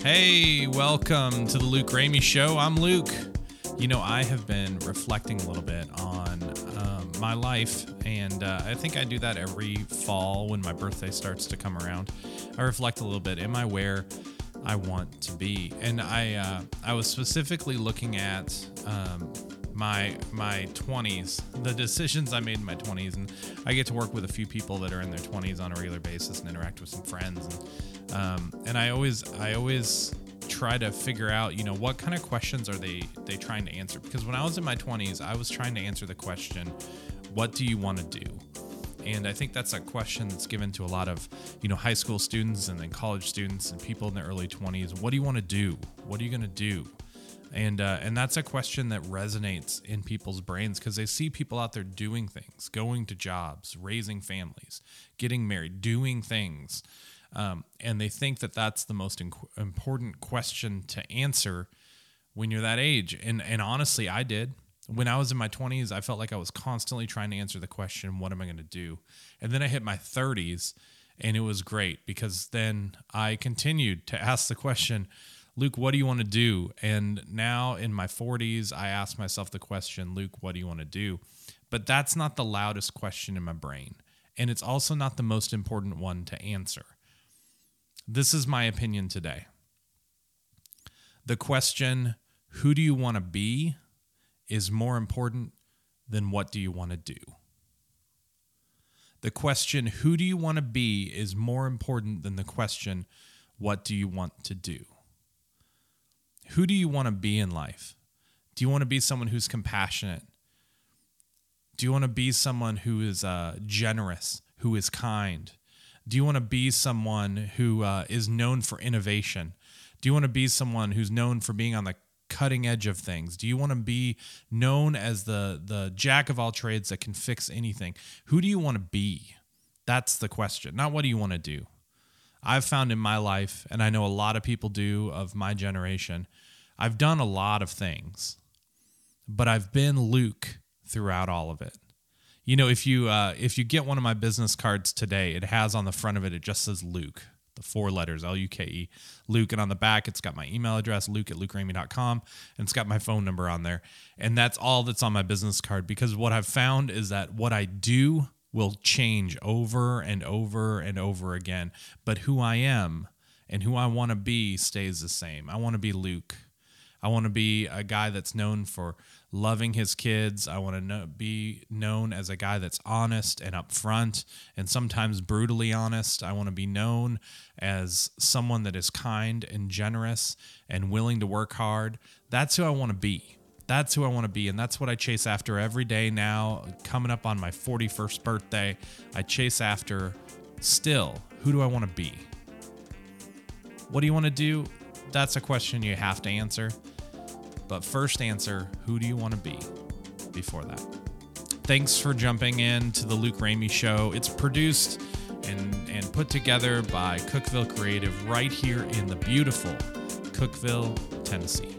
Hey, welcome to the Luke Ramey Show. I'm Luke. You know, I have been reflecting a little bit on um, my life, and uh, I think I do that every fall when my birthday starts to come around. I reflect a little bit. Am I where I want to be? And I, uh, I was specifically looking at um, my my 20s, the decisions I made in my 20s, and I get to work with a few people that are in their 20s on a regular basis and interact with some friends, and um, and I always I always try to figure out you know what kind of questions are they they trying to answer? Because when I was in my 20s, I was trying to answer the question, what do you want to do? and i think that's a question that's given to a lot of you know high school students and then college students and people in their early 20s what do you want to do? What are you going to do and uh, and that's a question that resonates in people's brains because they see people out there doing things, going to jobs, raising families, getting married, doing things, um, and they think that that's the most inc- important question to answer when you're that age. And and honestly, I did. When I was in my 20s, I felt like I was constantly trying to answer the question, "What am I going to do?" And then I hit my 30s, and it was great because then I continued to ask the question Luke, what do you want to do? And now in my 40s, I ask myself the question, Luke, what do you want to do? But that's not the loudest question in my brain. And it's also not the most important one to answer. This is my opinion today. The question, who do you want to be, is more important than what do you want to do. The question, who do you want to be, is more important than the question, what do you want to do? Who do you want to be in life? Do you want to be someone who's compassionate? Do you want to be someone who is uh, generous, who is kind? Do you want to be someone who uh, is known for innovation? Do you want to be someone who's known for being on the cutting edge of things? Do you want to be known as the the jack of all trades that can fix anything? Who do you want to be? That's the question. Not what do you want to do. I've found in my life, and I know a lot of people do of my generation, I've done a lot of things, but I've been Luke throughout all of it. You know, if you uh, if you get one of my business cards today, it has on the front of it it just says Luke, the four letters L U K E, Luke, and on the back it's got my email address, Luke at lukeramey.com, and it's got my phone number on there, and that's all that's on my business card. Because what I've found is that what I do will change over and over and over again, but who I am and who I want to be stays the same. I want to be Luke. I want to be a guy that's known for loving his kids. I want to know, be known as a guy that's honest and upfront and sometimes brutally honest. I want to be known as someone that is kind and generous and willing to work hard. That's who I want to be. That's who I want to be. And that's what I chase after every day now. Coming up on my 41st birthday, I chase after still who do I want to be? What do you want to do? That's a question you have to answer. But first answer, who do you want to be before that? Thanks for jumping in to the Luke Ramey Show. It's produced and, and put together by Cookeville Creative right here in the beautiful Cookeville, Tennessee.